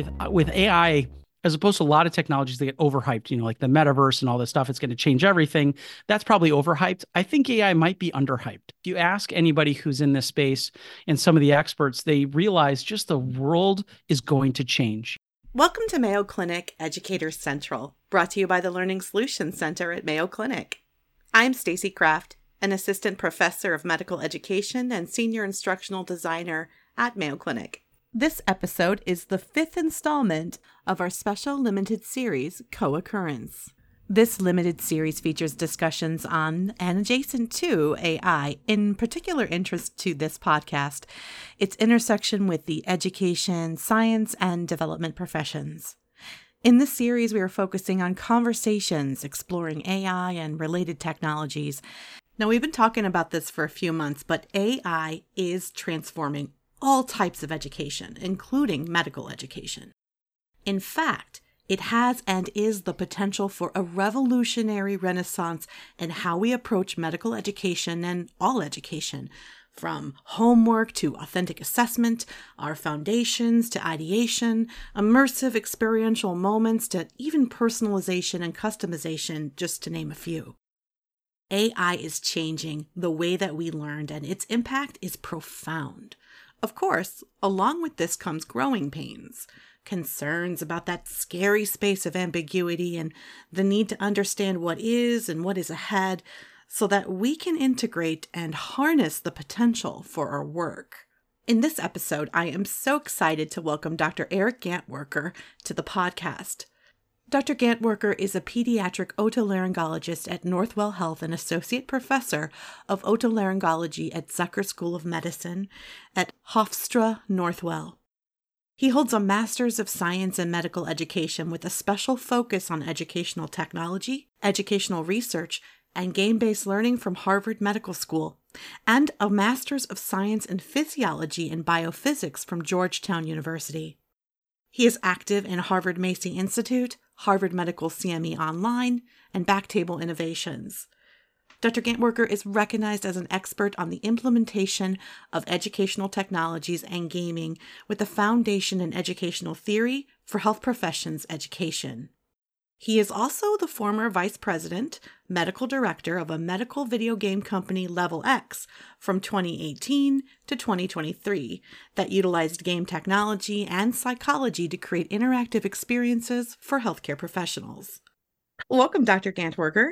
with uh, with AI as opposed to a lot of technologies that get overhyped, you know, like the metaverse and all this stuff, it's going to change everything. That's probably overhyped. I think AI might be underhyped. If you ask anybody who's in this space and some of the experts, they realize just the world is going to change. Welcome to Mayo Clinic Educator Central, brought to you by the Learning Solutions Center at Mayo Clinic. I'm Stacy Kraft, an assistant professor of medical education and senior instructional designer at Mayo Clinic. This episode is the fifth installment of our special limited series, Co Occurrence. This limited series features discussions on and adjacent to AI, in particular interest to this podcast, its intersection with the education, science, and development professions. In this series, we are focusing on conversations exploring AI and related technologies. Now, we've been talking about this for a few months, but AI is transforming all types of education, including medical education. In fact, it has and is the potential for a revolutionary renaissance in how we approach medical education and all education, from homework to authentic assessment, our foundations to ideation, immersive experiential moments to even personalization and customization, just to name a few. AI is changing the way that we learned, and its impact is profound. Of course, along with this comes growing pains, concerns about that scary space of ambiguity and the need to understand what is and what is ahead so that we can integrate and harness the potential for our work. In this episode, I am so excited to welcome Dr. Eric Gantwerker to the podcast. Dr. Gantwerker is a pediatric otolaryngologist at Northwell Health and associate professor of otolaryngology at Zucker School of Medicine at Hofstra Northwell. He holds a Master's of Science in Medical Education with a special focus on educational technology, educational research, and game based learning from Harvard Medical School, and a Master's of Science in Physiology and Biophysics from Georgetown University. He is active in Harvard Macy Institute, Harvard Medical CME Online, and Backtable Innovations. Dr. Gantwerker is recognized as an expert on the implementation of educational technologies and gaming with a foundation in educational theory for health professions education. He is also the former vice president, medical director of a medical video game company Level Ex from 2018 to 2023 that utilized game technology and psychology to create interactive experiences for healthcare professionals. Welcome, Dr. Gantwerker.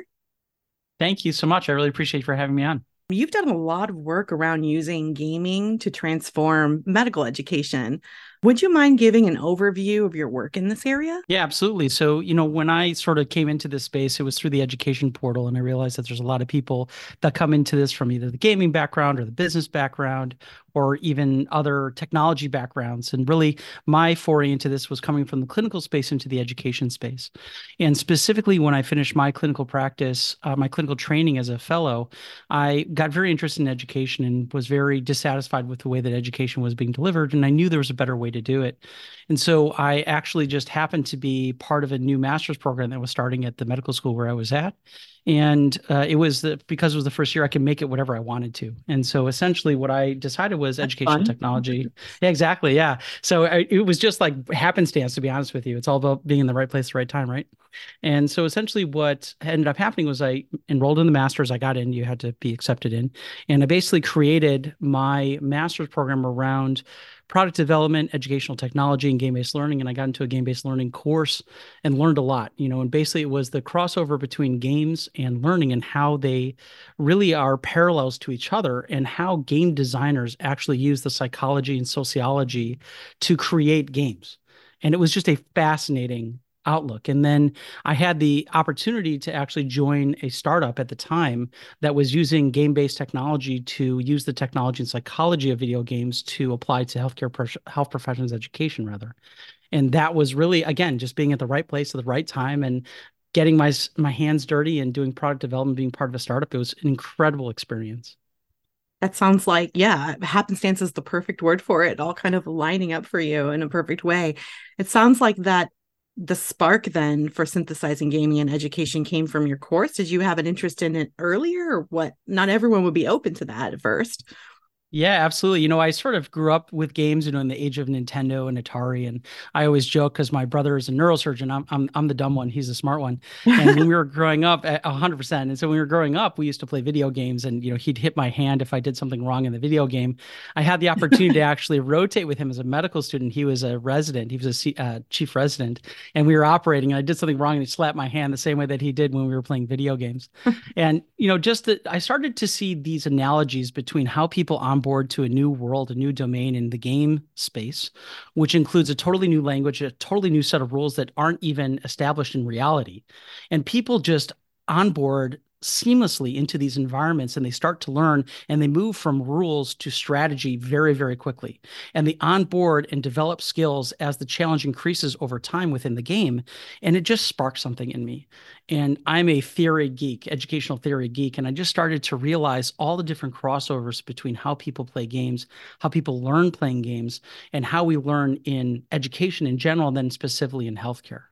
Thank you so much. I really appreciate you for having me on. You've done a lot of work around using gaming to transform medical education. Would you mind giving an overview of your work in this area? Yeah, absolutely. So, you know, when I sort of came into this space, it was through the education portal, and I realized that there's a lot of people that come into this from either the gaming background or the business background or even other technology backgrounds. And really, my foray into this was coming from the clinical space into the education space. And specifically, when I finished my clinical practice, uh, my clinical training as a fellow, I got very interested in education and was very dissatisfied with the way that education was being delivered. And I knew there was a better way way to do it. And so I actually just happened to be part of a new master's program that was starting at the medical school where I was at. And uh, it was the, because it was the first year I could make it whatever I wanted to. And so essentially what I decided was That's educational fun. technology. yeah, exactly. Yeah. So I, it was just like happenstance, to be honest with you. It's all about being in the right place at the right time, right? And so essentially what ended up happening was I enrolled in the master's. I got in, you had to be accepted in. And I basically created my master's program around product development, educational technology, and game based learning. And I got into a game based learning course and learned a lot, you know, and basically it was the crossover between games and learning and how they really are parallels to each other and how game designers actually use the psychology and sociology to create games. And it was just a fascinating outlook. And then I had the opportunity to actually join a startup at the time that was using game based technology to use the technology and psychology of video games to apply to healthcare, health professions education, rather. And that was really, again, just being at the right place at the right time and getting my my hands dirty and doing product development, being part of a startup. It was an incredible experience. That sounds like, yeah, happenstance is the perfect word for it, all kind of lining up for you in a perfect way. It sounds like that the spark then for synthesizing gaming and education came from your course? Did you have an interest in it earlier or what? Not everyone would be open to that at first. Yeah, absolutely. You know, I sort of grew up with games, you know, in the age of Nintendo and Atari, and I always joke because my brother is a neurosurgeon. I'm, I'm I'm the dumb one. He's the smart one. And when we were growing up, hundred percent. And so when we were growing up, we used to play video games, and you know, he'd hit my hand if I did something wrong in the video game. I had the opportunity to actually rotate with him as a medical student. He was a resident. He was a C, uh, chief resident, and we were operating. And I did something wrong, and he slapped my hand the same way that he did when we were playing video games. and you know, just that I started to see these analogies between how people on board to a new world, a new domain in the game space, which includes a totally new language, a totally new set of rules that aren't even established in reality. And people just onboard seamlessly into these environments and they start to learn and they move from rules to strategy very very quickly. And they onboard and develop skills as the challenge increases over time within the game and it just sparks something in me. And i'm a theory geek educational theory geek and i just started to realize all the different crossovers between how people play games how people learn playing games and how we learn in education in general and then specifically in healthcare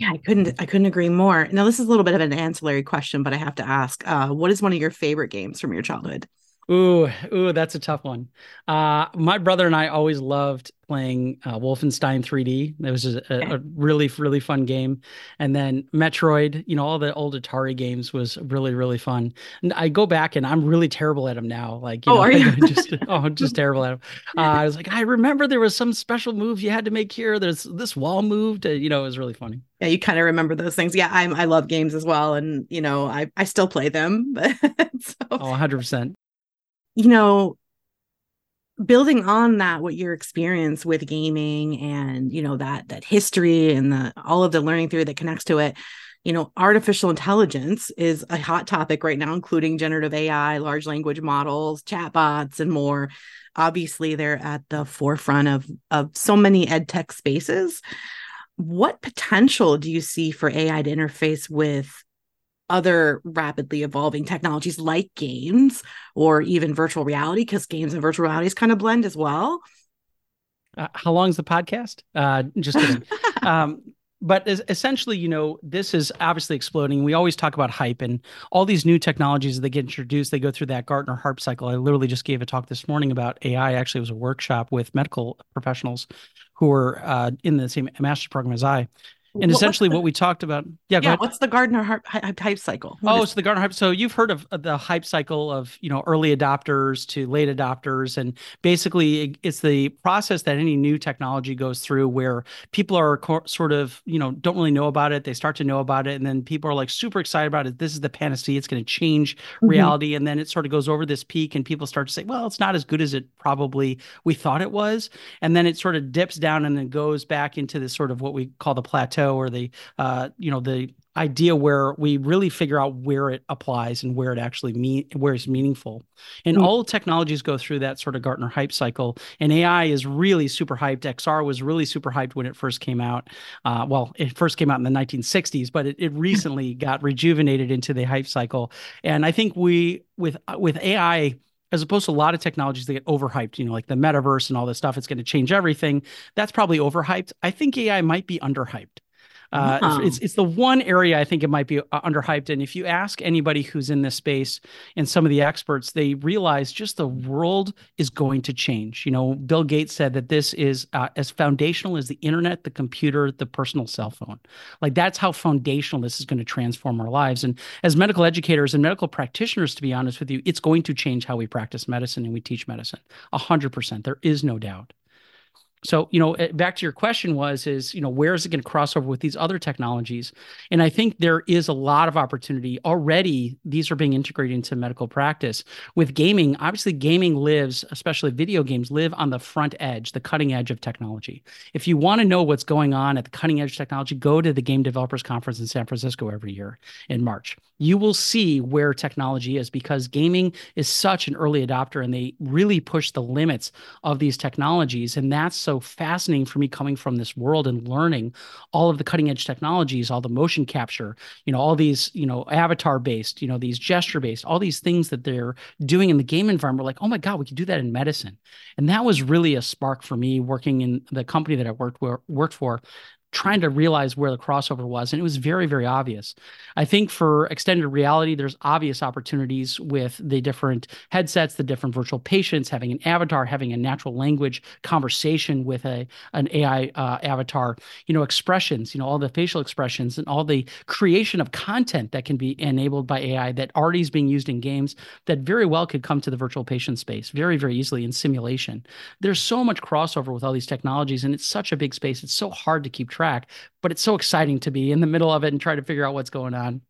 yeah, I couldn't I couldn't agree more. Now this is a little bit of an ancillary question, but I have to ask, uh, what is one of your favorite games from your childhood? Ooh, ooh, that's a tough one. Uh, my brother and I always loved playing uh, Wolfenstein 3D. It was a, a, a, really, really fun game. And then Metroid, you know, all the old Atari games was really, really fun. And I go back and I'm really terrible at them now. Like, you oh, know, are you? just, oh, I'm just terrible at them. Uh, I was like, I remember there was some special move you had to make here. There's this wall moved. You know, it was really funny. Yeah, you kind of remember those things. Yeah, I'm. I love games as well, and you know, I I still play them. so. Oh, 100 percent you know, building on that what your experience with gaming and you know that that history and the all of the learning theory that connects to it you know artificial intelligence is a hot topic right now including generative ai large language models chatbots and more. Obviously they're at the forefront of of so many ed tech spaces. What potential do you see for ai to interface with other rapidly evolving technologies like games or even virtual reality because games and virtual realities kind of blend as well uh, how long is the podcast uh just kidding um but essentially, you know, this is obviously exploding. We always talk about hype and all these new technologies that get introduced. They go through that Gartner hype cycle. I literally just gave a talk this morning about AI. Actually, it was a workshop with medical professionals who were uh, in the same master's program as I and essentially the, what we talked about yeah yeah what's the Gartner hype, hype cycle? What oh is- so the Gartner hype so you've heard of the hype cycle of you know early adopters to late adopters and basically it's the process that any new technology goes through where people are co- sort of you know don't really know about it they start to know about it and then people are like super excited about it. This is the panacea it's going to change mm-hmm. reality and then it sort of goes over this peak and people start to say well it's not as good as it probably we thought it was. And then it sort of dips down and then goes back into this sort of what we call the plateau plateau or the uh, you know the idea where we really figure out where it applies and where it actually mean where it's meaningful. And mm-hmm. all technologies go through that sort of Gartner hype cycle. And AI is really super hyped. XR was really super hyped when it first came out. Uh, well, it first came out in the 1960s, but it, it recently got rejuvenated into the hype cycle. And I think we with with AI as opposed to a lot of technologies that get overhyped, you know, like the metaverse and all this stuff, it's going to change everything. That's probably overhyped. I think AI might be underhyped. Uh, it's it's the one area I think it might be uh, underhyped. And if you ask anybody who's in this space and some of the experts, they realize just the world is going to change. You know, Bill Gates said that this is uh, as foundational as the internet, the computer, the personal cell phone. Like that's how foundational this is going to transform our lives. And as medical educators and medical practitioners, to be honest with you, it's going to change how we practice medicine and we teach medicine. A hundred percent. There is no doubt so you know eh, back to your question was is you know where is it going to cross over with these other technologies? And i think there is a lot of opportunity. Already these are being integrated into medical practice. With gaming obviously gaming lives especially video games live on the front edge the cutting edge of technology. If you want to know what's going on at the cutting edge technology go to the game developers conference in san francisco every year in march. You will see where technology is because gaming is such an early adopter and they really push the limits of these technologies and that's so fascinating for me coming from this world and learning all of the cutting edge technologies, all the motion capture, you know, all these, you know, avatar based, you know, these gesture based, all these things that they're doing in the game environment. Like, oh my God, we could do that in medicine. And that was really a spark for me working in the company that I worked worked for trying to realize where the crossover was. And it was very, very obvious. I think for extended reality, there's obvious opportunities with the different headsets, the different virtual patients, having an avatar, having a natural language conversation with a an AI uh, avatar, you know, expressions, you know, all the facial expressions and all the creation of content that can be enabled by AI that already is being used in games that very well could come to the virtual patient space very, very easily in simulation. There's so much crossover with all these technologies, and it's such a big space. It's so hard to keep track track, but it's so exciting to be in the middle of it and try to figure out what's going on.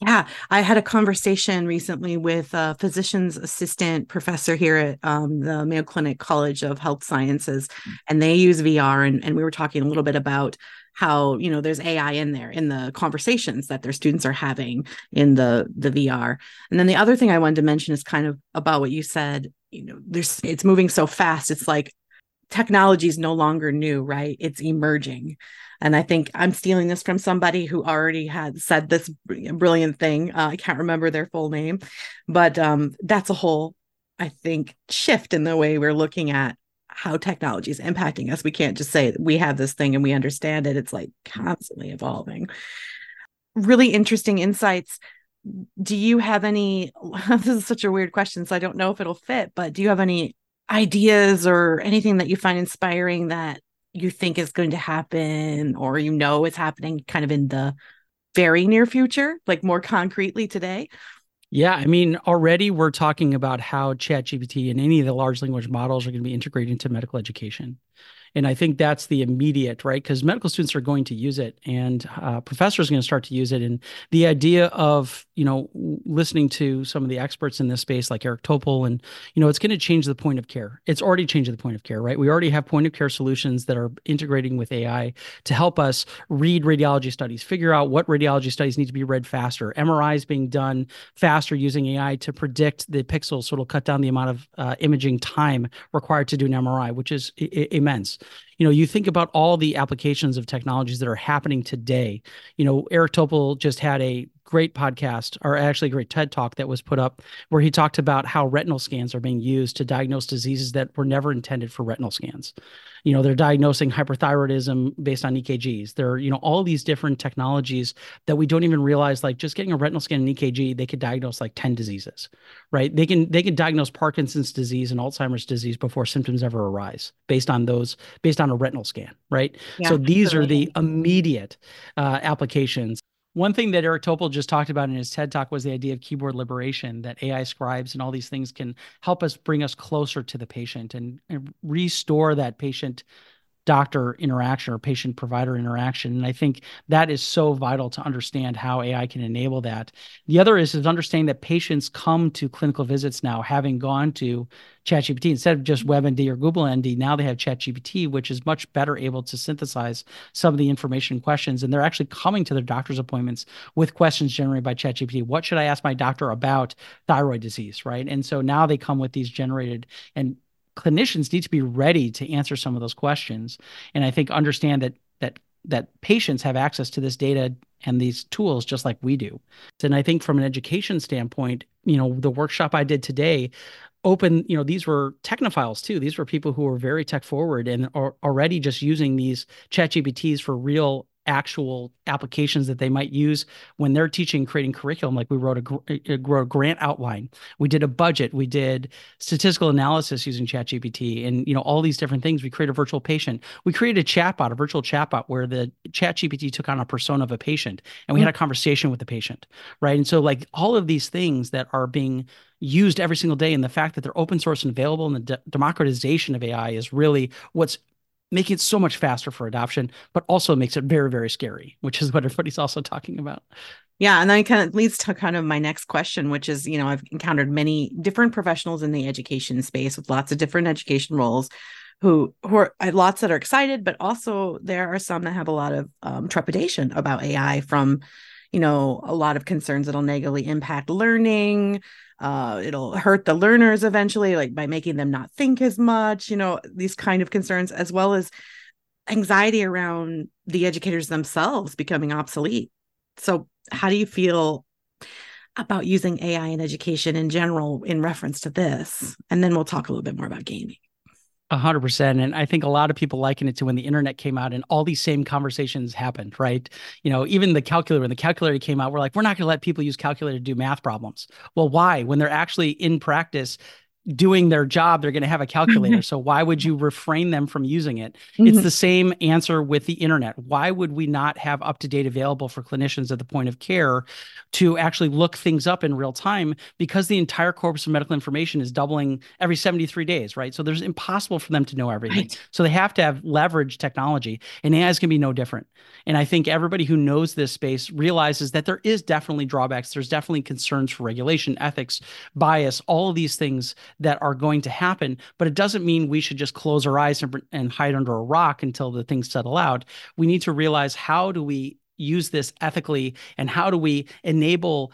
Yeah, I had a conversation recently with a physician's assistant professor here at um, the Mayo Clinic College of Health Sciences, and they use VR. And, and we were talking a little bit about how you know there's AI in there in the conversations that their students are having in the the VR. And then the other thing I wanted to mention is kind of about what you said. You know, there's it's moving so fast. It's like technology is no longer new, right? It's emerging. And I think I'm stealing this from somebody who already had said this brilliant thing. Uh, I can't remember their full name, but um, that's a whole, I think, shift in the way we're looking at how technology is impacting us. We can't just say we have this thing and we understand it. It's like constantly evolving. Really interesting insights. Do you have any? This is such a weird question, so I don't know if it'll fit, but do you have any ideas or anything that you find inspiring that you think is going to happen or you know is happening kind of in the very near future, like more concretely today? Yeah, I mean, already we're talking about how ChatGPT and any of the large language models are going to be integrated into medical education. And I think that's the immediate, right? Because medical students are going to use it and uh, professors are going to start to use it. And the idea of, you know, listening to some of the experts in this space like Eric Topol, and, you know, it's going to change the point of care. It's already changing the point of care, right? We already have point of care solutions that are integrating with AI to help us read radiology studies, figure out what radiology studies need to be read faster. MRIs being done faster using AI to predict the pixels. So it'll cut down the amount of uh, imaging time required to do an MRI, which is I- immense you know you think about all the applications of technologies that are happening today. You know eric topol just had a great podcast or actually a great ted talk that was put up where he talked about how retinal scans are being used to diagnose diseases that were never intended for retinal scans. You know they're diagnosing hyperthyroidism based on ekgs they're you know all these different technologies that we don't even realize like just getting a retinal scan and ekg they could diagnose like 10 diseases right? They can they can diagnose parkinson's disease and alzheimer's disease before symptoms ever arise based on those based on a retinal scan right? Yeah, so these absolutely. are the immediate uh, applications one thing that Eric Topol just talked about in his TED talk was the idea of keyboard liberation, that AI scribes and all these things can help us bring us closer to the patient and, and restore that patient doctor interaction or patient provider interaction. And I think that is so vital to understand how AI can enable that. The other is, is understanding that patients come to clinical visits now having gone to ChatGPT instead of just WebMD or Google MD. Now they have ChatGPT, which is much better able to synthesize some of the information questions. And they're actually coming to their doctor's appointments with questions generated by ChatGPT. What should I ask my doctor about thyroid disease? Right. And so now they come with these generated and clinicians need to be ready to answer some of those questions. And i think understand that that that patients have access to this data and these tools just like we do. And i think from an education standpoint you know the workshop i did today open you know these were technophiles too. These were people who were very tech forward and are already just using these chat gpts for real actual applications that they might use when they're teaching creating curriculum. Like we wrote a, wrote a grant outline. We did a budget. We did statistical analysis using chatgpt and you know all these different things. We created a virtual patient. We created a chatbot a virtual chatbot where the chatgpt took on a persona of a patient and we mm-hmm. had a conversation with the patient right? And so like all of these things that are being used every single day and the fact that they're open source and available and the de- democratization of ai is really what's making it so much faster for adoption, but also makes it very, very scary, which is what everybody's also talking about. Yeah. And that kind of leads to kind of my next question, which is, you know, I've encountered many different professionals in the education space with lots of different education roles who who are uh, lots that are excited, but also there are some that have a lot of um, trepidation about AI from, you know, a lot of concerns that'll negatively impact learning, uh, it'll hurt the learners eventually like by making them not think as much you know these kind of concerns as well as anxiety around the educators themselves becoming obsolete. So how do you feel about using ai in education in general in reference to this? And then we'll talk a little bit more about gaming hundred percent. And I think a lot of people liken it to when the internet came out and all these same conversations happened, right? You know, even the calculator, when the calculator came out, we're like, we're not to let people use calculator to do math problems. Well, why? When they're actually in practice doing their job, they're going to have a calculator. so why would you refrain them from using it? Mm-hmm. It's the same answer with the internet. Why would we not have UpToDate available for clinicians at the point of care to actually look things up in real time? Because the entire corpus of medical information is doubling every 73 days, right? So there's impossible for them to know everything. Right. So they have to have leverage technology, and AI is going to be no different. And I think everybody who knows this space realizes that there is definitely drawbacks. There's definitely concerns for regulation, ethics, bias, all of these things that are going to happen. But it doesn't mean we should just close our eyes and, and hide under a rock until the things settle out. We need to realize how do we use this ethically and how do we enable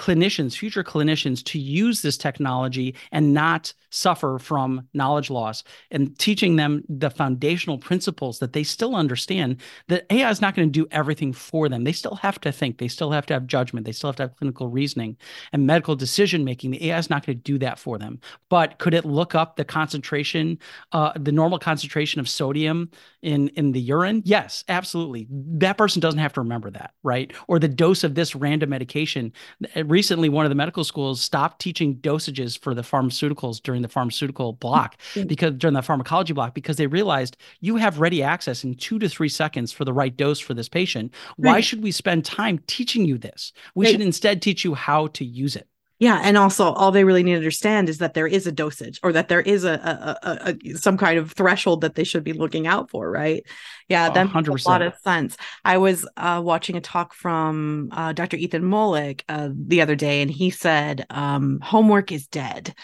clinicians, future clinicians, to use this technology and not suffer from knowledge loss and teaching them the foundational principles that they still understand that AI is not going to do everything for them. They still have to think, they still have to have judgment, they still have to have clinical reasoning and medical decision making. The AI is not going to do that for them. But could it look up the concentration, uh, the normal concentration of sodium in in the urine? Yes, absolutely. That person doesn't have to remember that, right? Or the dose of this random medication. Eh, recently, one of the medical schools stopped teaching dosages for the pharmaceuticals during the pharmaceutical block because during the pharmacology block because they realized you have ready access in two to three seconds for the right dose for this patient. Why right. should we spend time teaching you this? We right. should instead teach you how to use it. Yeah, and also all they really need to understand is that there is a dosage or that there is a, a, a, a some kind of threshold that they should be looking out for, right? Yeah, that 100%. makes a lot of sense. I was uh, watching a talk from uh, Dr. Ethan Mollick uh, the other day, and he said um, homework is dead.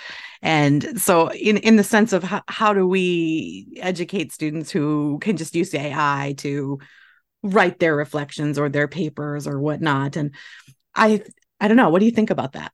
And so, in in the sense of how, how do we educate students who can just use AI to write their reflections or their papers or whatnot? And I I don't know. What do you think about that?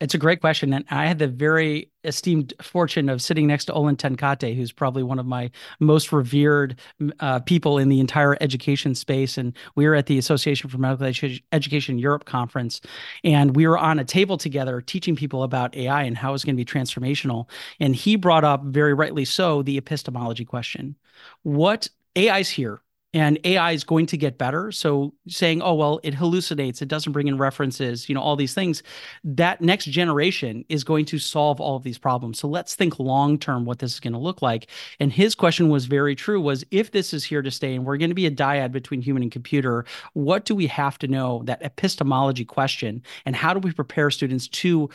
It's a great question. And I had the very esteemed fortune of sitting next to Olle ten Cate, who's probably one of my most revered uh, people in the entire education space. And we were at the Association for Medical Edu- Education Europe conference, and we were on a table together teaching people about AI and how it's going to be transformational. And he brought up, very rightly so, the epistemology question. What AI's here and AI is going to get better. So saying, oh, well, it hallucinates, it doesn't bring in references, you know, all these things, that next generation is going to solve all of these problems. So let's think long term what this is going to look like. And his question was very true was if this is here to stay and we're going to be a dyad between human and computer, what do we have to know that epistemology question and how do we prepare students to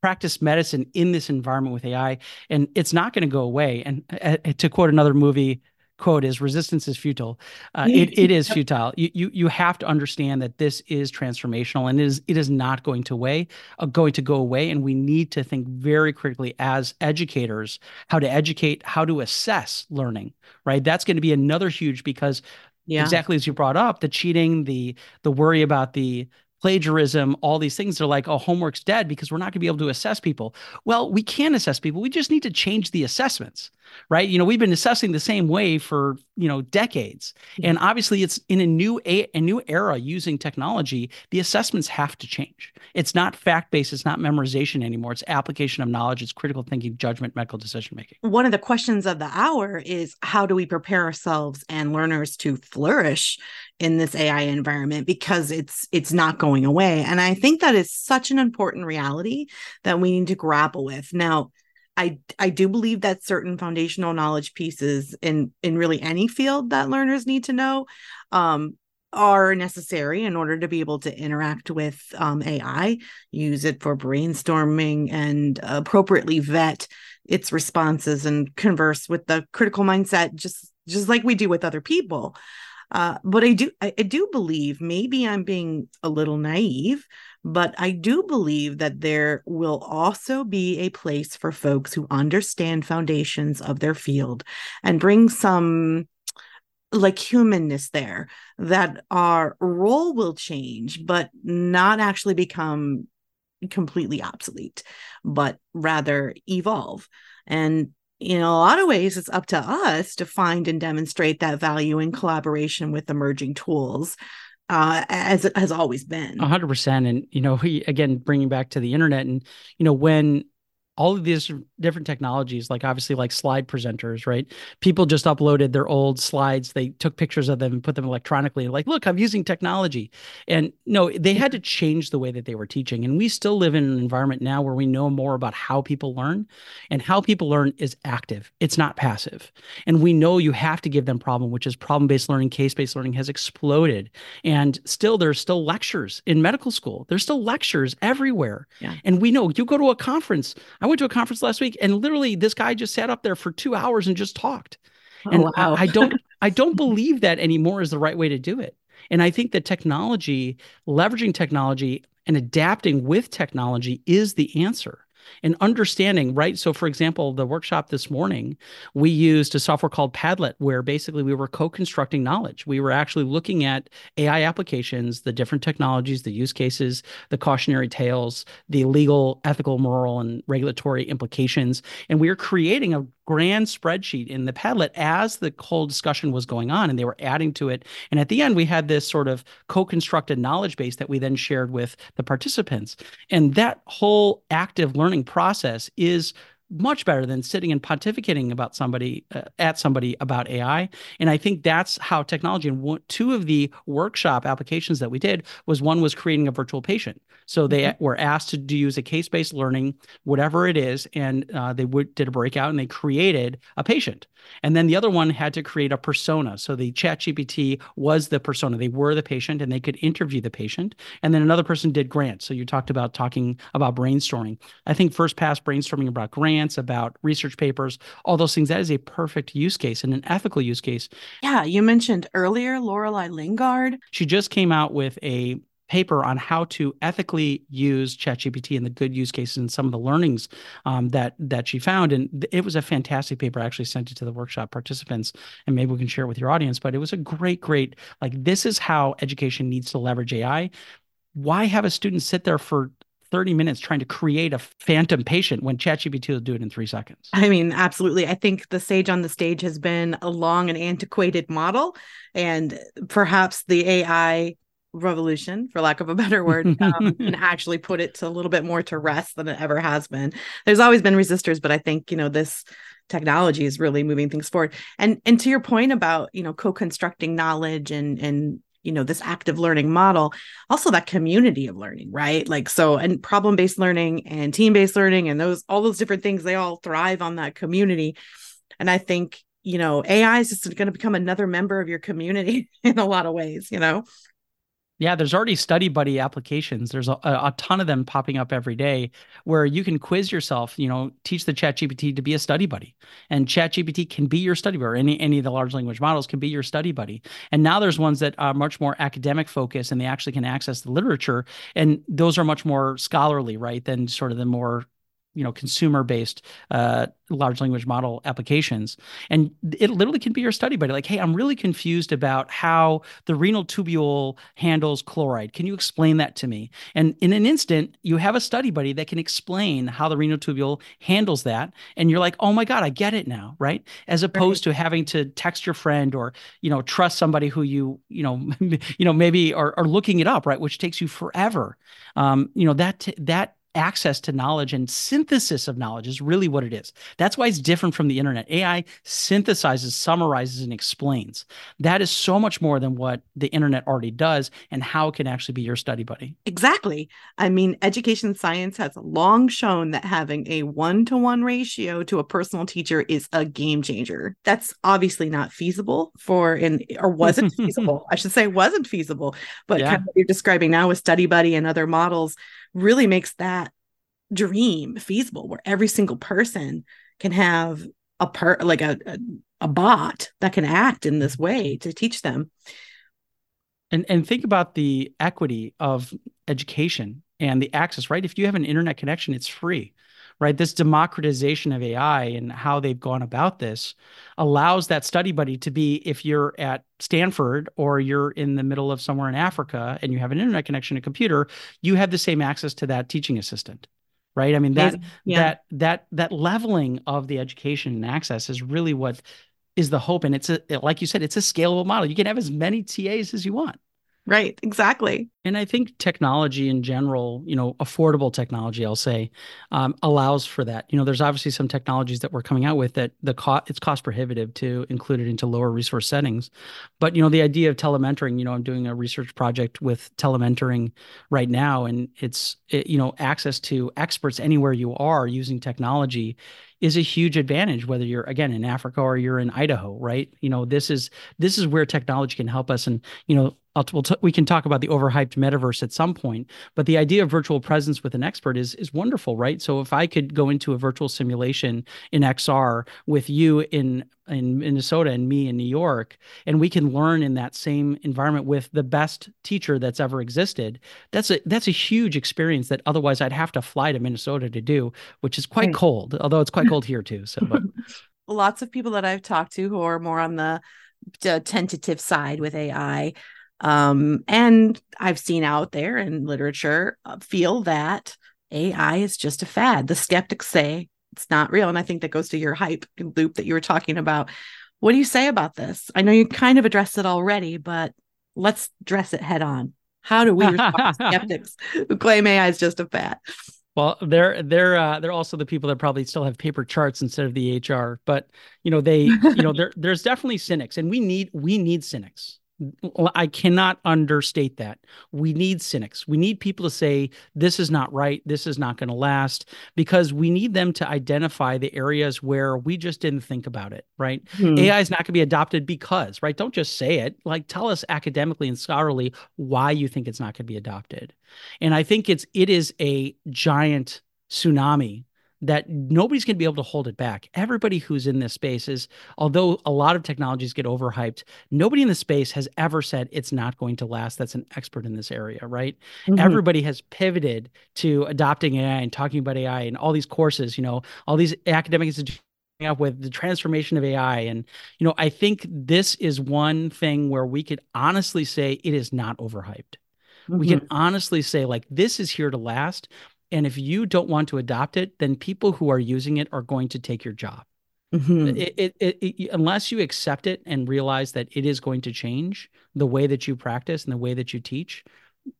practice medicine in this environment with AI, and it's not going to go away. And uh, to quote another movie, quote is resistance is futile. Uh, it, it is futile. You, you you have to understand that this is transformational and it is it is not going to way uh, going to go away. And we need to think very critically as educators how to educate, how to assess learning. Right. That's going to be another huge because yeah. exactly as you brought up, the cheating, the the worry about the plagiarism, all these things. They're like, oh, homework's dead because we're not going to be able to assess people. Well, we can assess people. We just need to change the assessments, right? You know, we've been assessing the same way for you know decades, mm-hmm. and obviously, it's in a new a, a new era using technology. The assessments have to change. It's not fact based. It's not memorization anymore. It's application of knowledge. It's critical thinking, judgment, medical decision making. One of the questions of the hour is how do we prepare ourselves and learners to flourish in this AI environment because it's it's not going away. And I think that is such an important reality that we need to grapple with. Now, I I do believe that certain foundational knowledge pieces in in really any field that learners need to know um, are necessary in order to be able to interact with um, AI, use it for brainstorming, and appropriately vet its responses and converse with the critical mindset, just just like we do with other people. Uh, but I do I, I do believe maybe I'm being a little naive, but I do believe that there will also be a place for folks who understand foundations of their field and bring some like humanness there that our role will change but not actually become completely obsolete but rather evolve. And in a lot of ways, it's up to us to find and demonstrate that value in collaboration with emerging tools. Uh, as it has always been. A hundred percent. And, you know, again, bringing back to the internet and, you know, when all of these different technologies, like obviously like slide presenters, right? People just uploaded their old slides. They took pictures of them and put them electronically. Like, look, I'm using technology. And no, they had to change the way that they were teaching. And we still live in an environment now where we know more about how people learn and how people learn is active. It's not passive. And we know you have to give them problem, which is problem-based learning, case-based learning has exploded. And still there's still lectures in medical school. There's still lectures everywhere. Yeah. And we know you go to a conference. I went to a conference last week and literally this guy just sat up there for two hours and just talked. Oh, and wow. I, I don't I don't believe that anymore is the right way to do it. And I think that technology, leveraging technology and adapting with technology is the answer and understanding, right? So, for example, the workshop this morning, we used a software called Padlet, where basically we were co constructing knowledge. We were actually looking at AI applications, the different technologies, the use cases, the cautionary tales, the legal, ethical, moral, and regulatory implications. And we are creating a grand spreadsheet in the Padlet as the whole discussion was going on, and they were adding to it. And at the end, we had this sort of co-constructed knowledge base that we then shared with the participants. And that whole active learning process is much better than sitting and pontificating about somebody uh, at somebody about AI. And I think that's how technology and two of the workshop applications that we did was one was creating a virtual patient. So they mm-hmm. were asked to do, use a case-based learning, whatever it is, and uh, they would, did a breakout and they created a patient. And then the other one had to create a persona. So the chat GPT was the persona. They were the patient and they could interview the patient. And then another person did grants. So you talked about talking about brainstorming. I think first pass brainstorming about grants, about research papers, all those things, that is a perfect use case and an ethical use case. Yeah. You mentioned earlier Lorelei Lingard. She just came out with a paper on how to ethically use ChatGPT and the good use cases and some of the learnings um, that that she found. And it was a fantastic paper. I actually sent it to the workshop participants, and maybe we can share it with your audience. But it was a great, great like this is how education needs to leverage AI. Why have a student sit there for 30 minutes trying to create a phantom patient when ChatGPT will do it in three seconds. I mean, absolutely. I think the sage on the stage has been a long and antiquated model, and perhaps the AI revolution for lack of a better word um, and actually put it to a little bit more to rest than it ever has been. There's always been resistors but i think you know this technology is really moving things forward. And and to your point about you know co-constructing knowledge and and you know this active learning model also that community of learning right? Like so and problem based learning and team based learning and those all those different things they all thrive on that community. And i think you know ai is just going to become another member of your community in a lot of ways you know yeah, there's already study buddy applications. There's a, a ton of them popping up every day where you can quiz yourself, you know, teach the chat GPT to be a study buddy. And chat GPT can be your study buddy. Any any of the large language models can be your study buddy. And now there's ones that are much more academic focused and they actually can access the literature. And those are much more scholarly, right? Than sort of the more you know consumer based uh, large language model applications. And it literally can be your study buddy. Like hey i'm really confused about how the renal tubule handles chloride. Can you explain that to me? And in an instant you have a study buddy that can explain how the renal tubule handles that. And you're like oh my god i get it now right? As opposed right. to having to text your friend or you know trust somebody who you you know you know maybe are, are looking it up right? Which takes you forever. Um, you know that that access to knowledge and synthesis of knowledge is really what it is. That's why it's different from the internet. AI synthesizes, summarizes, and explains. That is so much more than what the internet already does and how it can actually be your study buddy. Exactly. I mean, education science has long shown that having a one to one ratio to a personal teacher is a game changer. That's obviously not feasible for, in or wasn't feasible. I should say, wasn't feasible. But yeah. kind of what you're describing now with Study Buddy and other models really makes that dream feasible where every single person can have a per like a, a, a bot that can act in this way to teach them. And and think about the equity of education and the access right? If you have an internet connection it's free right? This democratization of AI and how they've gone about this allows that study buddy to be if you're at Stanford or you're in the middle of somewhere in Africa and you have an internet connection, a computer, you have the same access to that teaching assistant. Right. I mean, that yeah. that that that leveling of the education and access is really what is the hope. And it's a like you said, it's a scalable model. You can have as many TAs as you want. Right, exactly. And I think technology in general, you know, affordable technology, I'll say, um, allows for that. You know, there's obviously some technologies that we're coming out with that the cost it's cost prohibitive to include it into lower resource settings. But you know, the idea of telementoring, you know, I'm doing a research project with telementoring right now, and it's it, you know access to experts anywhere you are using technology is a huge advantage whether you're again in Africa or you're in Idaho, right? You know, this is this is where technology can help us and you know, we'll t- we can talk about the overhyped metaverse at some point, but the idea of virtual presence with an expert is is wonderful, right? So if I could go into a virtual simulation in XR with you in in Minnesota and me in New York, and we can learn in that same environment with the best teacher that's ever existed. That's a that's a huge experience that otherwise I'd have to fly to Minnesota to do, which is quite cold, although it's quite cold here too. So, but. lots of people that I've talked to who are more on the, the tentative side with AI, um, and I've seen out there in literature uh, feel that AI is just a fad. The skeptics say it's not real. And I think that goes to your hype loop that you were talking about. What do you say about this? I know you kind of addressed it already, but let's dress it head on. How do we respond to skeptics who claim AI is just a fad? Well, they're they're uh, they're also the people that probably still have paper charts instead of the HR. But you know, they you know, there there's definitely cynics, and we need we need cynics. I cannot understate that. We need cynics. We need people to say, this is not right. This is not going to last, because we need them to identify the areas where we just didn't think about it, right? Hmm. AI is not going to be adopted because, right? Don't just say it. Like, tell us academically and scholarly why you think it's not going to be adopted. And I think it's, it is a giant tsunami that nobody's going to be able to hold it back. Everybody who's in this space is, although a lot of technologies get overhyped, nobody in the space has ever said it's not going to last. That's an expert in this area, right? Mm-hmm. Everybody has pivoted to adopting AI and talking about AI and all these courses, you know, all these academic institutions up with the transformation of AI. And, you know, I think this is one thing where we could honestly say it is not overhyped. Mm-hmm. We can mm-hmm. honestly say, like, this is here to last. And if you don't want to adopt it, then people who are using it are going to take your job. Mm-hmm. It, it, it, it, unless you accept it and realize that it is going to change the way that you practice and the way that you teach,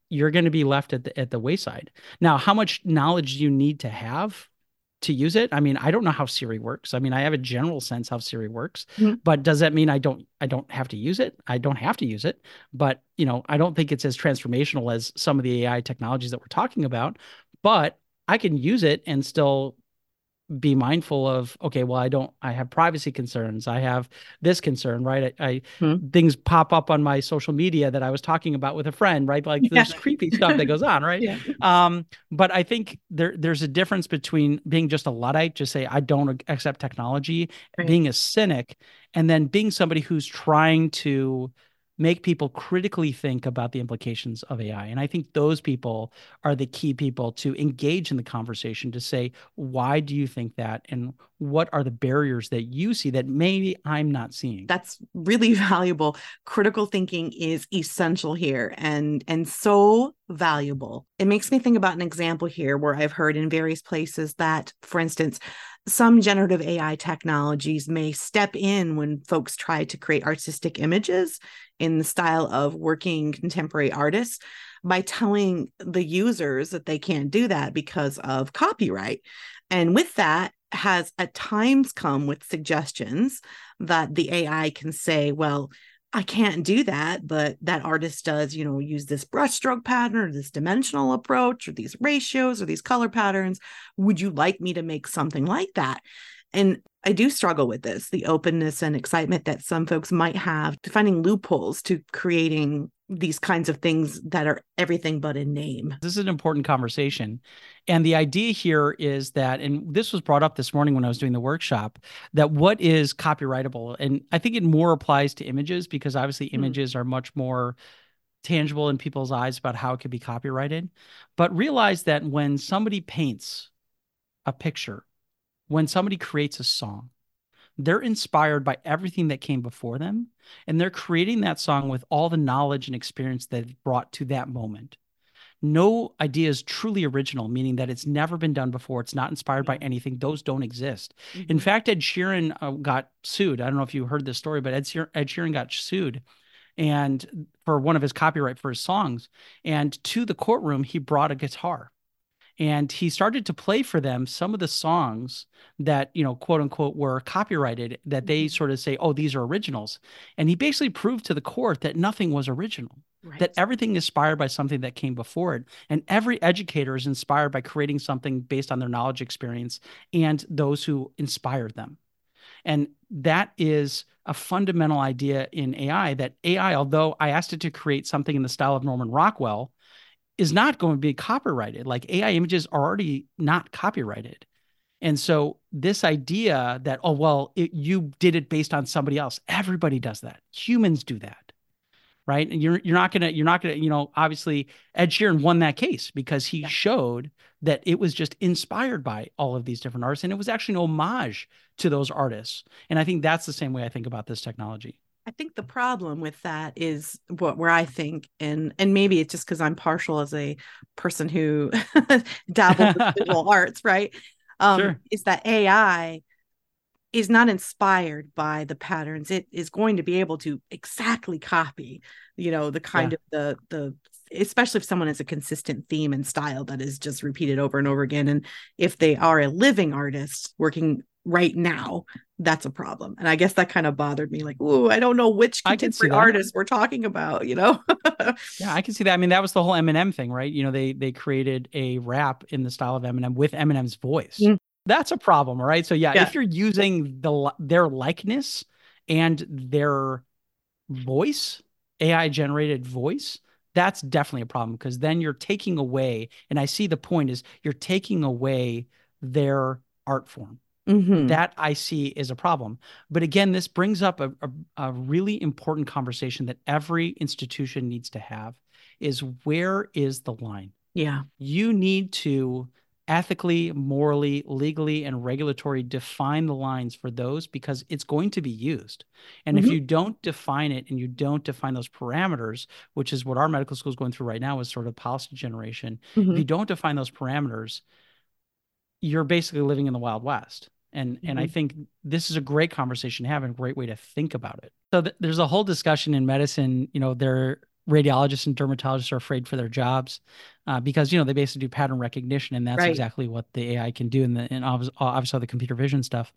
you're going to be left at the, at the wayside. Now, how much knowledge do you need to have to use it? I mean, I don't know how Siri works. I mean, I have a general sense how Siri works, mm-hmm. but does that mean I don't I don't have to use it? I don't have to use it, but you know, I don't think it's as transformational as some of the AI technologies that we're talking about but I can use it and still be mindful of okay well i don't i have privacy concerns i have this concern right i, I hmm. things pop up on my social media that i was talking about with a friend right like yeah. there's creepy stuff that goes on right yeah. um but i think there there's a difference between being just a luddite just say i don't accept technology right. being a cynic and then being somebody who's trying to make people critically think about the implications of AI. And I think those people are the key people to engage in the conversation to say, why do you think that? And what are the barriers that you see that maybe I'm not seeing? That's really valuable. Critical thinking is essential here and and so valuable. It makes me think about an example here where I've heard in various places that for instance some generative AI technologies may step in when folks try to create artistic images in the style of working contemporary artists by telling the users that they can't do that because of copyright. And with that, has at times come with suggestions that the AI can say, well, I can't do that, but that artist does, you know, use this brushstroke pattern or this dimensional approach or these ratios or these color patterns. Would you like me to make something like that? And I do struggle with this the openness and excitement that some folks might have to finding loopholes to creating these kinds of things that are everything but a name. This is an important conversation. And the idea here is that, and this was brought up this morning when I was doing the workshop, that what is copyrightable? And I think it more applies to images because obviously mm images are much more tangible in people's eyes about how it could be copyrighted. But realize that when somebody paints a picture, when somebody creates a song, they're inspired by everything that came before them and they're creating that song with all the knowledge and experience that it brought to that moment. No idea is truly original meaning that it's never been done before. It's not inspired by anything. Those don't exist. Mm-hmm. in fact ed sheeran uh, got sued. I don't know if you heard this story but ed, ed sheeran got sued and for one of his copyright for his songs. And to the courtroom, he brought a guitar and he started to play for them some of the songs that you know quote unquote were copyrighted that they mm-hmm. sort of say oh these are originals and he basically proved to the court that nothing was original right. that everything is inspired by something that came before it and every educator is inspired by creating something based on their knowledge experience and those who inspired them and that is a fundamental idea in ai that ai although i asked it to create something in the style of norman rockwell is not going to be copyrighted. Like AI images are already not copyrighted. And so this idea that oh well it, you did it based on somebody else everybody does that humans do that right and you're you're not going to you're not going to you know obviously Ed Sheeran won that case because he yeah. showed that it was just inspired by all of these different artists and it was actually an homage to those artists and I think that's the same way I think about this technology I think the problem with that is what where I think, and and maybe it's just because I'm partial as a person who dabbles in visual arts, right? Um, sure. Is that AI is not inspired by the patterns. It is going to be able to exactly copy, you know, the kind yeah. of the the especially if someone has a consistent theme and style that is just repeated over and over again. And if they are a living artist working right now, that's a problem. And I guess that kind of bothered me. Like, ooh, I don't know which contemporary artist we're talking about, you know? yeah, I can see that. I mean, that was the whole Eminem thing, right? You know, they they created a rap in the style of Eminem with Eminem's voice. Mm. That's a problem, right? So yeah, yeah, if you're using the their likeness and their voice, AI generated voice, that's definitely a problem because then you're taking away, and I see the point is you're taking away their art form Mm-hmm. That I see is a problem. But again, this brings up a, a, a, really important conversation that every institution needs to have is where is the line? Yeah. You need to ethically, morally, legally, and regulatory define the lines for those because it's going to be used. And mm-hmm. if you don't define it and you don't define those parameters, which is what our medical school is going through right now is sort of policy generation, mm-hmm. if you don't define those parameters, you're basically living in the wild west and mm-hmm. and i mm-hmm. think this is a great conversation to have and a great way to think about it so th- there's a whole discussion in medicine you know there radiologists and dermatologists are afraid for their jobs uh, because you know they basically do pattern recognition and that's right. exactly what the AI can do and the and obviously obviously the computer vision stuff.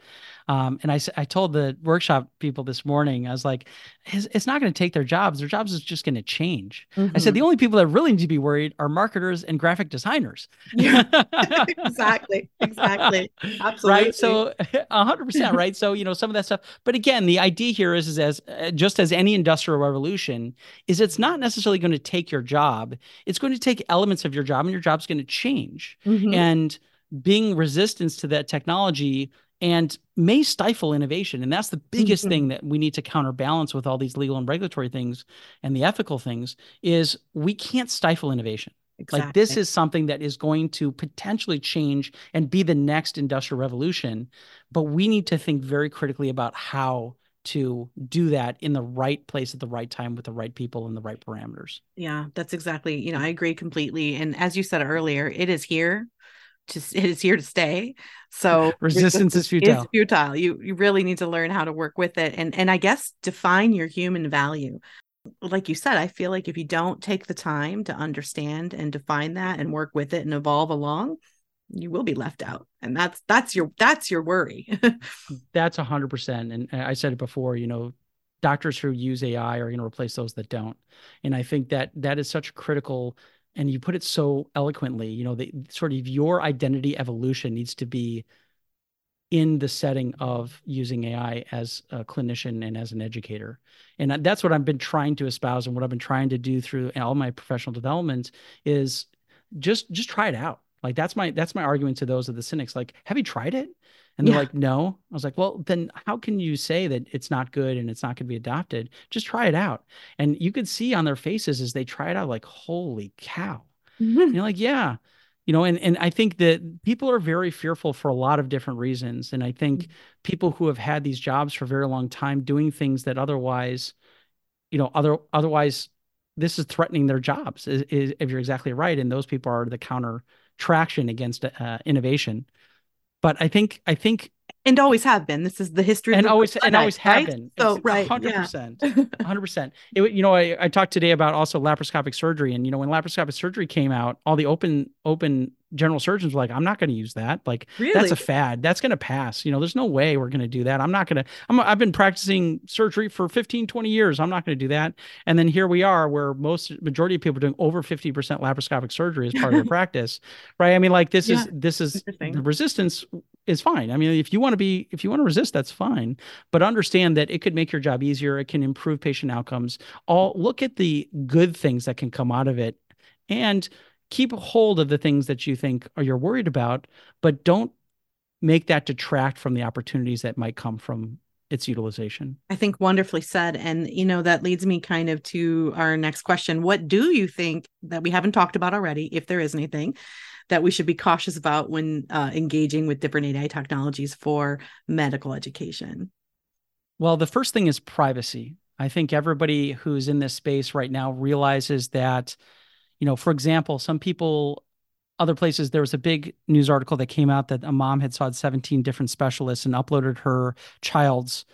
Um, and I I told the workshop people this morning I was like, it's, it's not going to take their jobs. Their jobs is just going to change. Mm-hmm. I said the mm-hmm. only people that really need to be worried are marketers and graphic designers. Yeah, exactly, exactly, absolutely. Right. So hundred percent. Right. So you know some of that stuff. But again, the idea here is, is as uh, just as any industrial revolution, is it's not necessarily going to take your job. It's going to take elements of your job, and your job's going to change. Mm-hmm. And being resistance to that technology and may stifle innovation. And that's the biggest mm-hmm. thing that we need to counterbalance with all these legal and regulatory things and the ethical things is we can't stifle innovation. Exactly. Like this is something that is going to potentially change and be the next industrial revolution, but we need to think very critically about how to do that in the right place at the right time with the right people and the right parameters. Yeah, that's exactly, you know, I agree completely. And as you said earlier, it is here to it is here to stay. So resistance is futile. Is futile. You you really need to learn how to work with it and and I guess define your human value. Like you said, I feel like if you don't take the time to understand and define that and work with it and evolve along, you will be left out. And that's that's your that's your worry. That's a hundred percent. And i said it before you know doctors who use ai are going to replace those that don't. And i think that that is such a critical and you put it so eloquently you know the sort of your identity evolution needs to be in the setting of using ai as a clinician and as an educator. And that's what i've been trying to espouse and what i've been trying to do through all my professional development is just just try it out like that's my that's my argument to those of the cynics. Like, have you tried it? And they're yeah. like, no. I was like, well, then how can you say that it's not good and it's not going to be adopted? Just try it out. And you could see on their faces as they try it out, like, holy cow. Mm-hmm. you're like, yeah. You know, and, and I think that people are very fearful for a lot of different reasons. And I think mm-hmm. people who have had these jobs for a very long time doing things that otherwise, you know, other otherwise this is threatening their jobs, is, is, if you're exactly right. And those people are the counter traction against uh, innovation. But I think I think and always have been. This is the history and always and always have right? been. So right, hundred percent, hundred percent. You know, I, I talked today about also laparoscopic surgery, and you know, when laparoscopic surgery came out, all the open open general surgeons were like, I'm not going to use that. Like really? that's a fad. That's going to pass. You know, there's no way we're going to do that. I'm not going to, I'm, I've been practicing surgery for 15, 20 years. I'm not going to do that. And then here we are where most majority of people are doing over 50% laparoscopic surgery as part of their practice. Right. I mean, like this yeah. is, this is the resistance is fine. I mean, if you want to be, if you want to resist, that's fine. But understand that it could make your job easier. It can improve patient outcomes. All look at the good things that can come out of it. And keep hold of the things that you think or you're worried about, but don't make that detract from the opportunities that might come from its utilization. I think wonderfully said. And, you know, that leads me kind of to our next question. What do you think that we haven't talked about already, if there is anything that we should be cautious about when uh, engaging with different AI technologies for medical education? Well, the first thing is privacy. I think everybody who's in this space right now realizes that you know, for example, some people, other places, there was a big news article that came out that a mom had saw 17 different specialists and uploaded her child's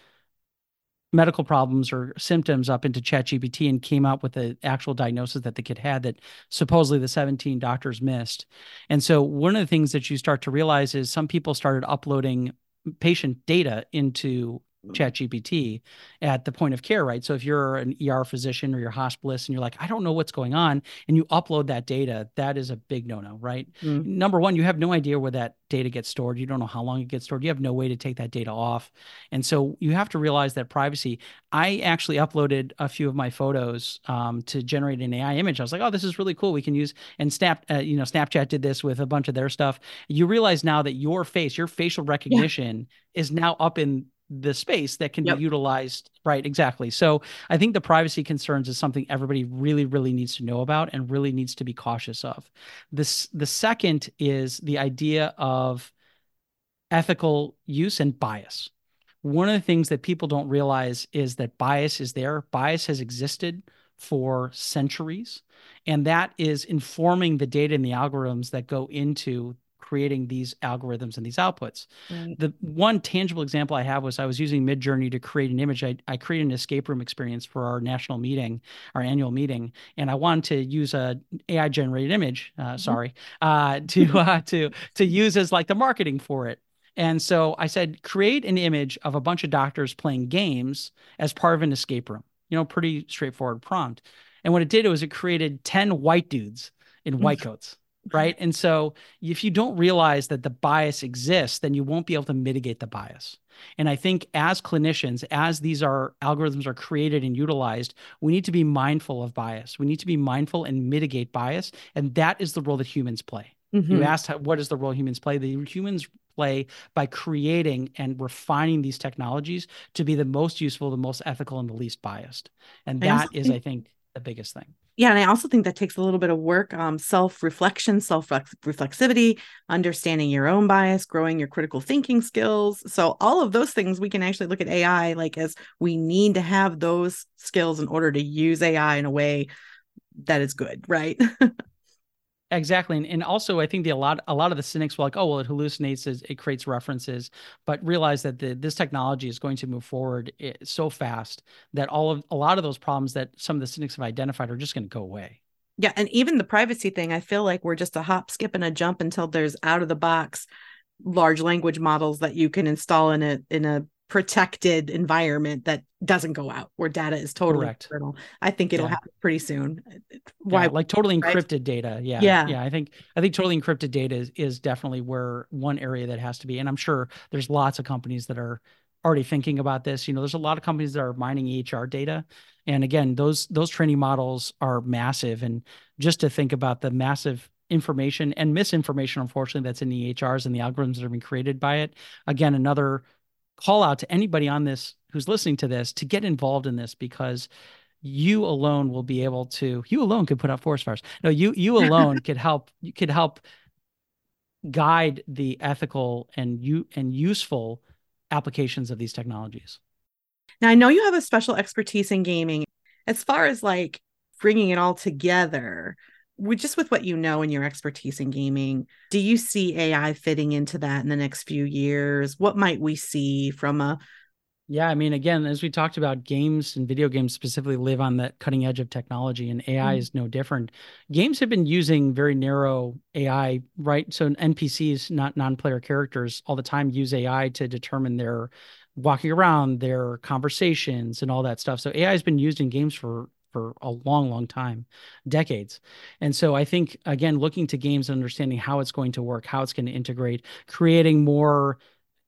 medical problems or symptoms up into ChatGPT and came out with the actual diagnosis that the kid had that supposedly the 17 doctors missed. And so one of the things that you start to realize is some people started uploading patient data into ChatGPT at the point of care, right? So if you're an ER physician or you're hospitalist and you're like, I don't know what's going on, and you upload that data, that is a big no-no, right? Mm. Number one, you have no idea where that data gets stored. You don't know how long it gets stored. You have no way to take that data off. And so you have to realize that privacy. I actually uploaded a few of my photos um, to generate an AI image. I was like, oh, this is really cool. We can use and Snap, uh, you know, Snapchat did this with a bunch of their stuff. You realize now that your face, your facial recognition yeah. is now up in the space that can yep. be utilized right exactly. So i think the privacy concerns is something everybody really really needs to know about and really needs to be cautious of. This the second is the idea of ethical use and bias. One of the things that people don't realize is that bias is there. Bias has existed for centuries and that is informing the data and the algorithms that go into creating these algorithms and these outputs. Right. The one tangible example I have was I was using Midjourney to create an image. I, I created an escape room experience for our national meeting, our annual meeting, and I wanted to use a AI generated image. Uh, mm-hmm. Sorry, uh, to uh, to to use as like the marketing for it. And so I said, create an image of a bunch of doctors playing games as part of an escape room. You know, pretty straightforward prompt. And what it did was it created 10 white dudes in white coats right? And so if you don't realize that the bias exists, then you won't be able to mitigate the bias. And I think as clinicians, as these are algorithms are created and utilized, we need to be mindful of bias. We need to be mindful and mitigate bias. And that is the role that humans play. Mm-hmm. You asked how, what is the role humans play? The humans play by creating and refining these technologies to be the most useful, the most ethical, and the least biased. And that is, I think, the biggest thing yeah and i also think that takes a little bit of work um, self-reflection self-reflexivity understanding your own bias growing your critical thinking skills. So all of those things we can actually look at ai like as we need to have those skills in order to use ai in a way that is good right Exactly, and, and also I think the a lot a lot of the cynics were like, oh well, it hallucinates, it creates references, but realize that the, this technology is going to move forward eh, so fast that all of a lot of those problems that some of the cynics have identified are just going to go away. Yeah, and even the privacy thing, I feel like we're just a hop, skip, and a jump until there's out of the box large language models that you can install in a in a protected environment that doesn't go out where data is totally Correct. Internal. I think it'll yeah. happen pretty soon. Why yeah, like totally encrypted right? data. Yeah. Yeah. Yeah. I think I think totally encrypted data is, is definitely where one area that has to be. And I'm sure there's lots of companies that are already thinking about this. You know, there's a lot of companies that are mining EHR data. And again, those those training models are massive. And just to think about the massive information and misinformation, unfortunately, that's in the EHRs and the algorithms that are being created by it. Again, another call out to anybody on this who's listening to this to get involved in this because you alone will be able to you alone could put out forest fires. No you you alone could help you could help guide the ethical and you and useful applications of these technologies. Now i know you have a special expertise in gaming. As far as like bringing it all together with just with what you know and your expertise in gaming, do you see AI fitting into that in the next few years? What might we see from a yeah, I mean, again, as we talked about, games and video games specifically live on the cutting edge of technology, and AI mm. is no different. Games have been using very narrow AI, right? So NPCs, not non-player characters, all the time use AI to determine their walking around, their conversations, and all that stuff. So AI has been used in games for for a long, long time, decades. And so I think again, looking to games and understanding how it's going to work, how it's going to integrate, creating more,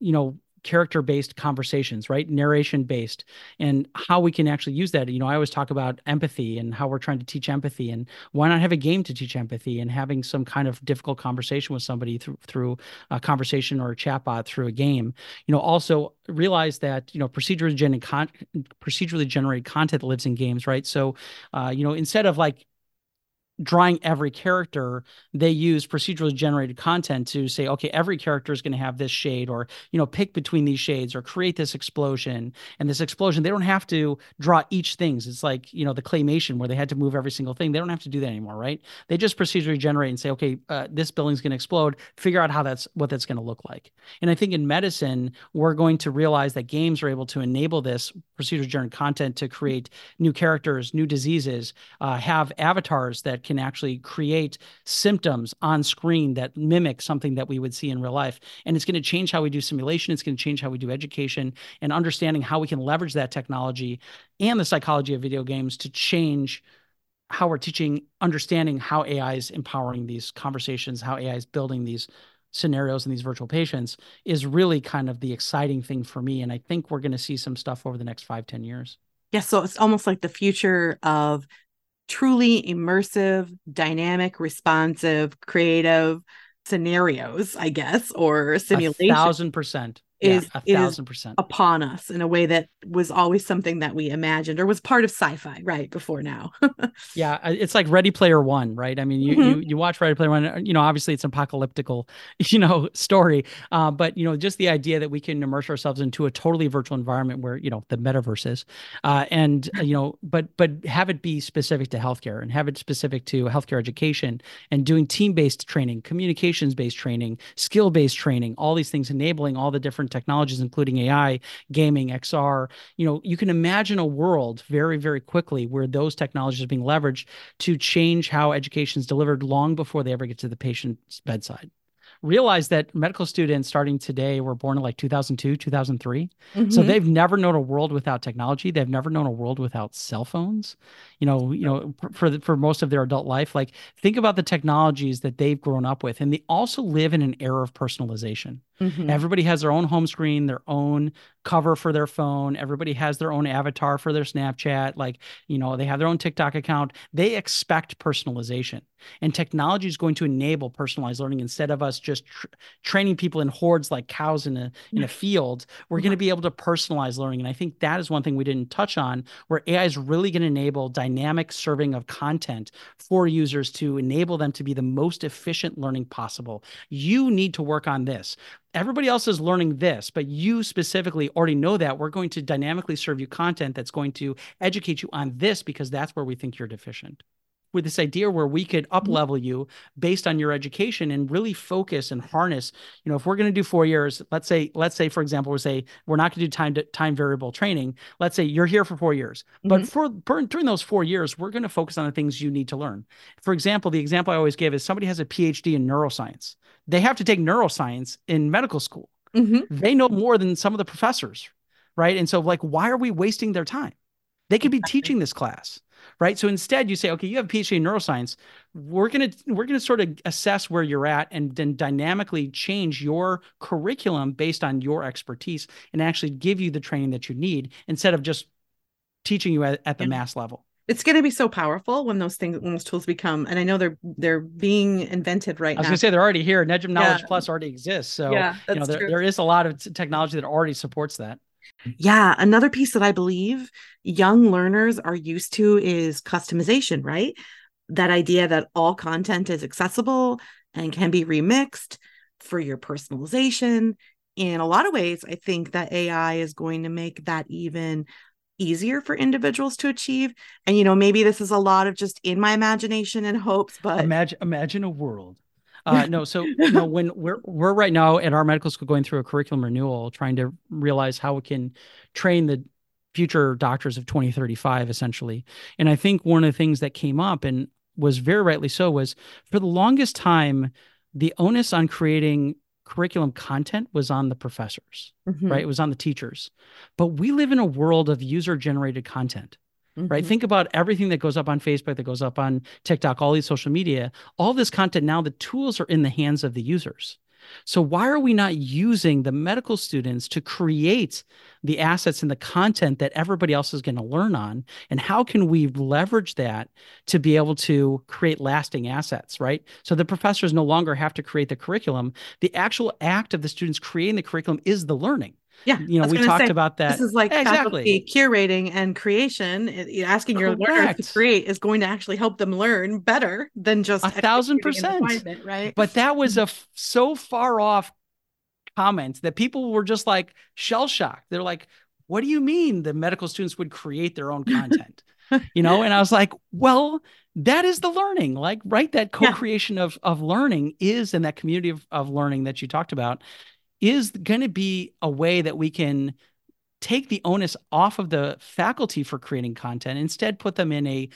you know, character based conversations, right? Narration based, and how we can actually use that. You know, I always talk about empathy and how we're trying to teach empathy, and why not have a game to teach empathy and having some kind of difficult conversation with somebody through through a conversation or a chatbot through a game. You know, also realize that you know procedurally generated con- procedurally generated content lives in games, right? So, uh, you know, instead of like drawing every character they use procedurally generated content to say okay every character is going to have this shade or you know pick between these shades or create this explosion. And this explosion they don't have to draw each things. It's like you know the claymation where they had to move every single thing. They don't have to do that anymore right? They just procedurally generate and say okay uh, this building's going to explode. Figure out how that's what that's going to look like. And i think in medicine we're going to realize that games are able to enable this procedurally generated content to create new characters new diseases uh, have avatars that can actually create symptoms on screen that mimic something that we would see in real life. And it's going to change how we do simulation. It's going to change how we do education and understanding how we can leverage that technology and the psychology of video games to change how we're teaching, understanding how AI is empowering these conversations, how AI is building these scenarios and these virtual patients is really kind of the exciting thing for me. And I think we're going to see some stuff over the next five, ten years. Yeah. So it's almost like the future of truly immersive, dynamic, responsive, creative scenarios, I guess, or simulation. A thousand percent is yeah, a thousand percent. upon us in a way that was always something that we imagined or was part of sci-fi right before now. Yeah it's like ready player one right? I mean you, mm-hmm. you you watch ready player one uh, you know obviously it's an apocalyptical you know story uh, but you know just the idea that we can immerse ourselves into a totally virtual environment where you know the metaverse is uh, and uh, you know but but have it be specific to healthcare and have it specific to healthcare education and doing team-based training communications based training skill based training all these things enabling all the different technologies, including AI, gaming, XR. You know, you can imagine a world very, very quickly where those technologies are being leveraged to change how education is delivered long before they ever get to the patient's bedside. Realize that medical students starting today were born in like 2002 2003 mm-hmm. so they've never known a world without technology. They've never known a world without cell phones. You know you know for the, for most of their adult life like think about the technologies that they've grown up with. And they also live in an era of personalization Mm-hmm. Everybody has their own home screen, their own cover for their phone. Everybody has their own avatar for their Snapchat. Like, you know, they have their own TikTok account. They expect personalization. And technology is going to enable personalized learning instead of us just tr- training people in hordes like cows in a in a field. We're going to be able to personalize learning. And I think that is one thing we didn't touch on where AI is really going to enable dynamic serving of content for users to enable them to be the most efficient learning possible. You need to work on this everybody else is learning this, but you specifically already know that. We're going to dynamically serve you content that's going to educate you on this because that's where we think you're deficient. With this idea where we could up mm-hmm. level you based on your education and really focus and harness, you know, if we're going to do four years, let's say, let's say, for example, we say we're not going to do time to, time variable training. Let's say you're here for four years, mm-hmm. but for, for during those four years, we're going to focus on the things you need to learn. For example, the example I always give is somebody has a PhD in neuroscience they have to take neuroscience in medical school. Mm-hmm. They know more than some of the professors, right? And so, like, why are we wasting their time? They could be teaching this class, right? So instead, you say, okay, you have a PhD in neuroscience. We're gonna we're gonna sort of assess where you're at and then dynamically change your curriculum based on your expertise and actually give you the training that you need instead of just teaching you at, at the yeah. mass level it's going to be so powerful when those things when those tools become and i know they're they're being invented right now i was going to say they're already here NEJM knowledge yeah. plus already exists so yeah, you know there, there is a lot of technology that already supports that yeah another piece that i believe young learners are used to is customization right? That idea that all content is accessible and can be remixed for your personalization. In a lot of ways i think that ai is going to make that even easier for individuals to achieve. And you know maybe this is a lot of just in my imagination and hopes but imagine imagine a world uh, no, so when we're we're right now at our medical school going through a curriculum renewal, trying to realize how we can train the future doctors of 2035, essentially. And I think one of the things that came up and was very rightly so was for the longest time, the onus on creating curriculum content was on the professors, mm-hmm. right? It was on the teachers. But we live in a world of user generated content. Mm-hmm. Right. Think about everything that goes up on Facebook, that goes up on TikTok, all these social media, all this content now, the tools are in the hands of the users. So, why are we not using the medical students to create the assets and the content that everybody else is going to learn on? And how can we leverage that to be able to create lasting assets, right? So, the professors no longer have to create the curriculum. The actual act of the students creating the curriculum is the learning. Yeah, you know, we talked say, about that. This is like exactly curating and creation. Asking your Correct. learners to create is going to actually help them learn better than just a thousand percent, right? But that was a mm-hmm. f- so far off comment that people were just like shell shocked. They're like, "What do you mean the medical students would create their own content?" you know, and I was like, "Well." that is the learning like right that co-creation yeah. of of learning is in that community of, of learning that you talked about is going to be a way that we can take the onus off of the faculty for creating content instead put them in a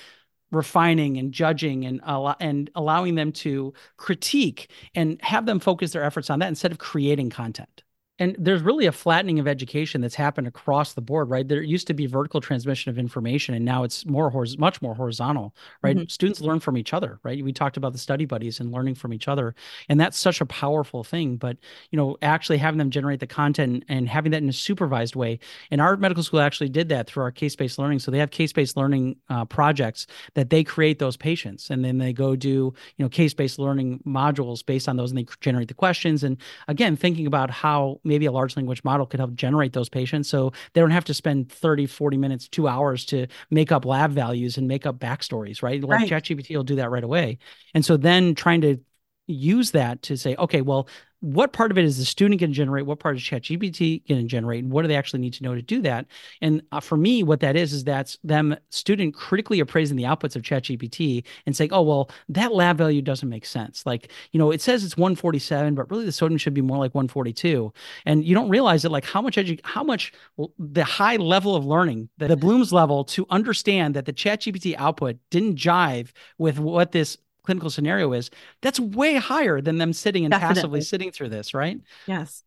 refining and judging and and allowing them to critique and have them focus their efforts on that instead of creating content and there's really a flattening of education that's happened across the board right? There used to be vertical transmission of information and now it's more hor- much more horizontal right? Mm-hmm. students learn from each other right? We talked about the study buddies and learning from each other and that's such a powerful thing but you know actually having them generate the content and having that in a supervised way. And our medical school actually did that through our case-based learning so they have case-based learning uh, projects that they create those patients and then they go do you know case-based learning modules based on those and they generate the questions and again thinking about how maybe a large language model could help generate those patients. So they don't have to spend 30 40 minutes two hours to make up lab values and make up backstories right? Like right. chatgpt will do that right away. And so then trying to use that to say okay well what part of it is the student going to generate? What part is ChatGPT going to generate? And what do they actually need to know to do that? And uh, for me, what that is, is that's them student critically appraising the outputs of ChatGPT and saying, oh, well, that lab value doesn't make sense. Like, you know, it says it's 147, but really the sodium should be more like 142. And you don't realize that, like, how much edu- how much the high level of learning, the, the Bloom's level to understand that the ChatGPT output didn't jive with what this clinical scenario is, that's way higher than them sitting and Definitely. passively sitting through this, right? Yes,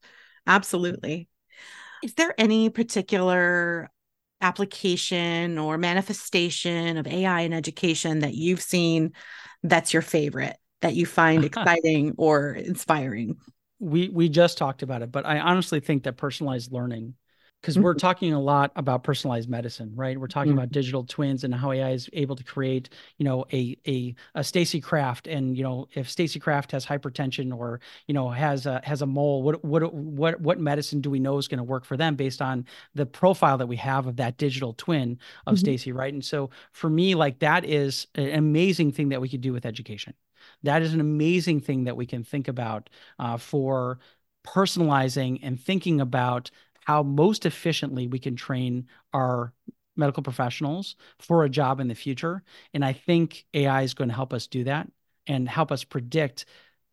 absolutely. Is there any particular application or manifestation of AI in education that you've seen that's your favorite, that you find exciting or inspiring? We we just talked about it, but I honestly think that personalized learning because mm-hmm. we're talking a lot about personalized medicine, right? We're talking mm-hmm. about digital twins and how AI is able to create, you know, a a, a Stacy Kraft, and you know, if Stacy Craft has hypertension or you know has a has a mole, what what what what medicine do we know is going to work for them based on the profile that we have of that digital twin of mm-hmm. Stacy, right? And so for me, like that is an amazing thing that we could do with education. That is an amazing thing that we can think about uh, for personalizing and thinking about how most efficiently we can train our medical professionals for a job in the future. And I think AI is going to help us do that and help us predict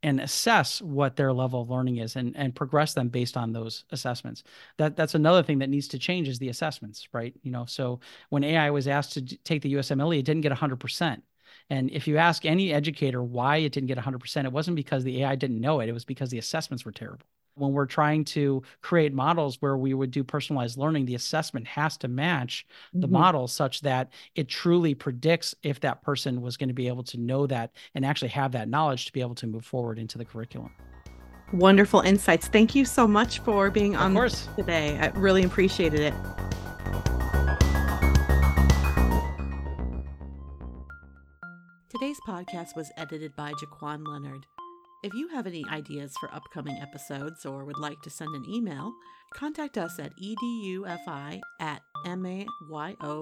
and assess what their level of learning is and, and progress them based on those assessments. That that's another thing that needs to change is the assessments, right? You know, so when AI was asked to take the USMLE, it didn't get 100%. And if you ask any educator why it didn't get 100%, it wasn't because the AI didn't know it, it was because the assessments were terrible when we're trying to create models where we would do personalized learning, the assessment has to match the mm-hmm. model such that it truly predicts if that person was going to be able to know that and actually have that knowledge to be able to move forward into the curriculum. Wonderful insights. Thank you so much for being on course. today. I really appreciated it. Today's podcast was edited by Jaquan Leonard. If you have any ideas for upcoming episodes or would like to send an email, contact us at edufi at mayo.edu.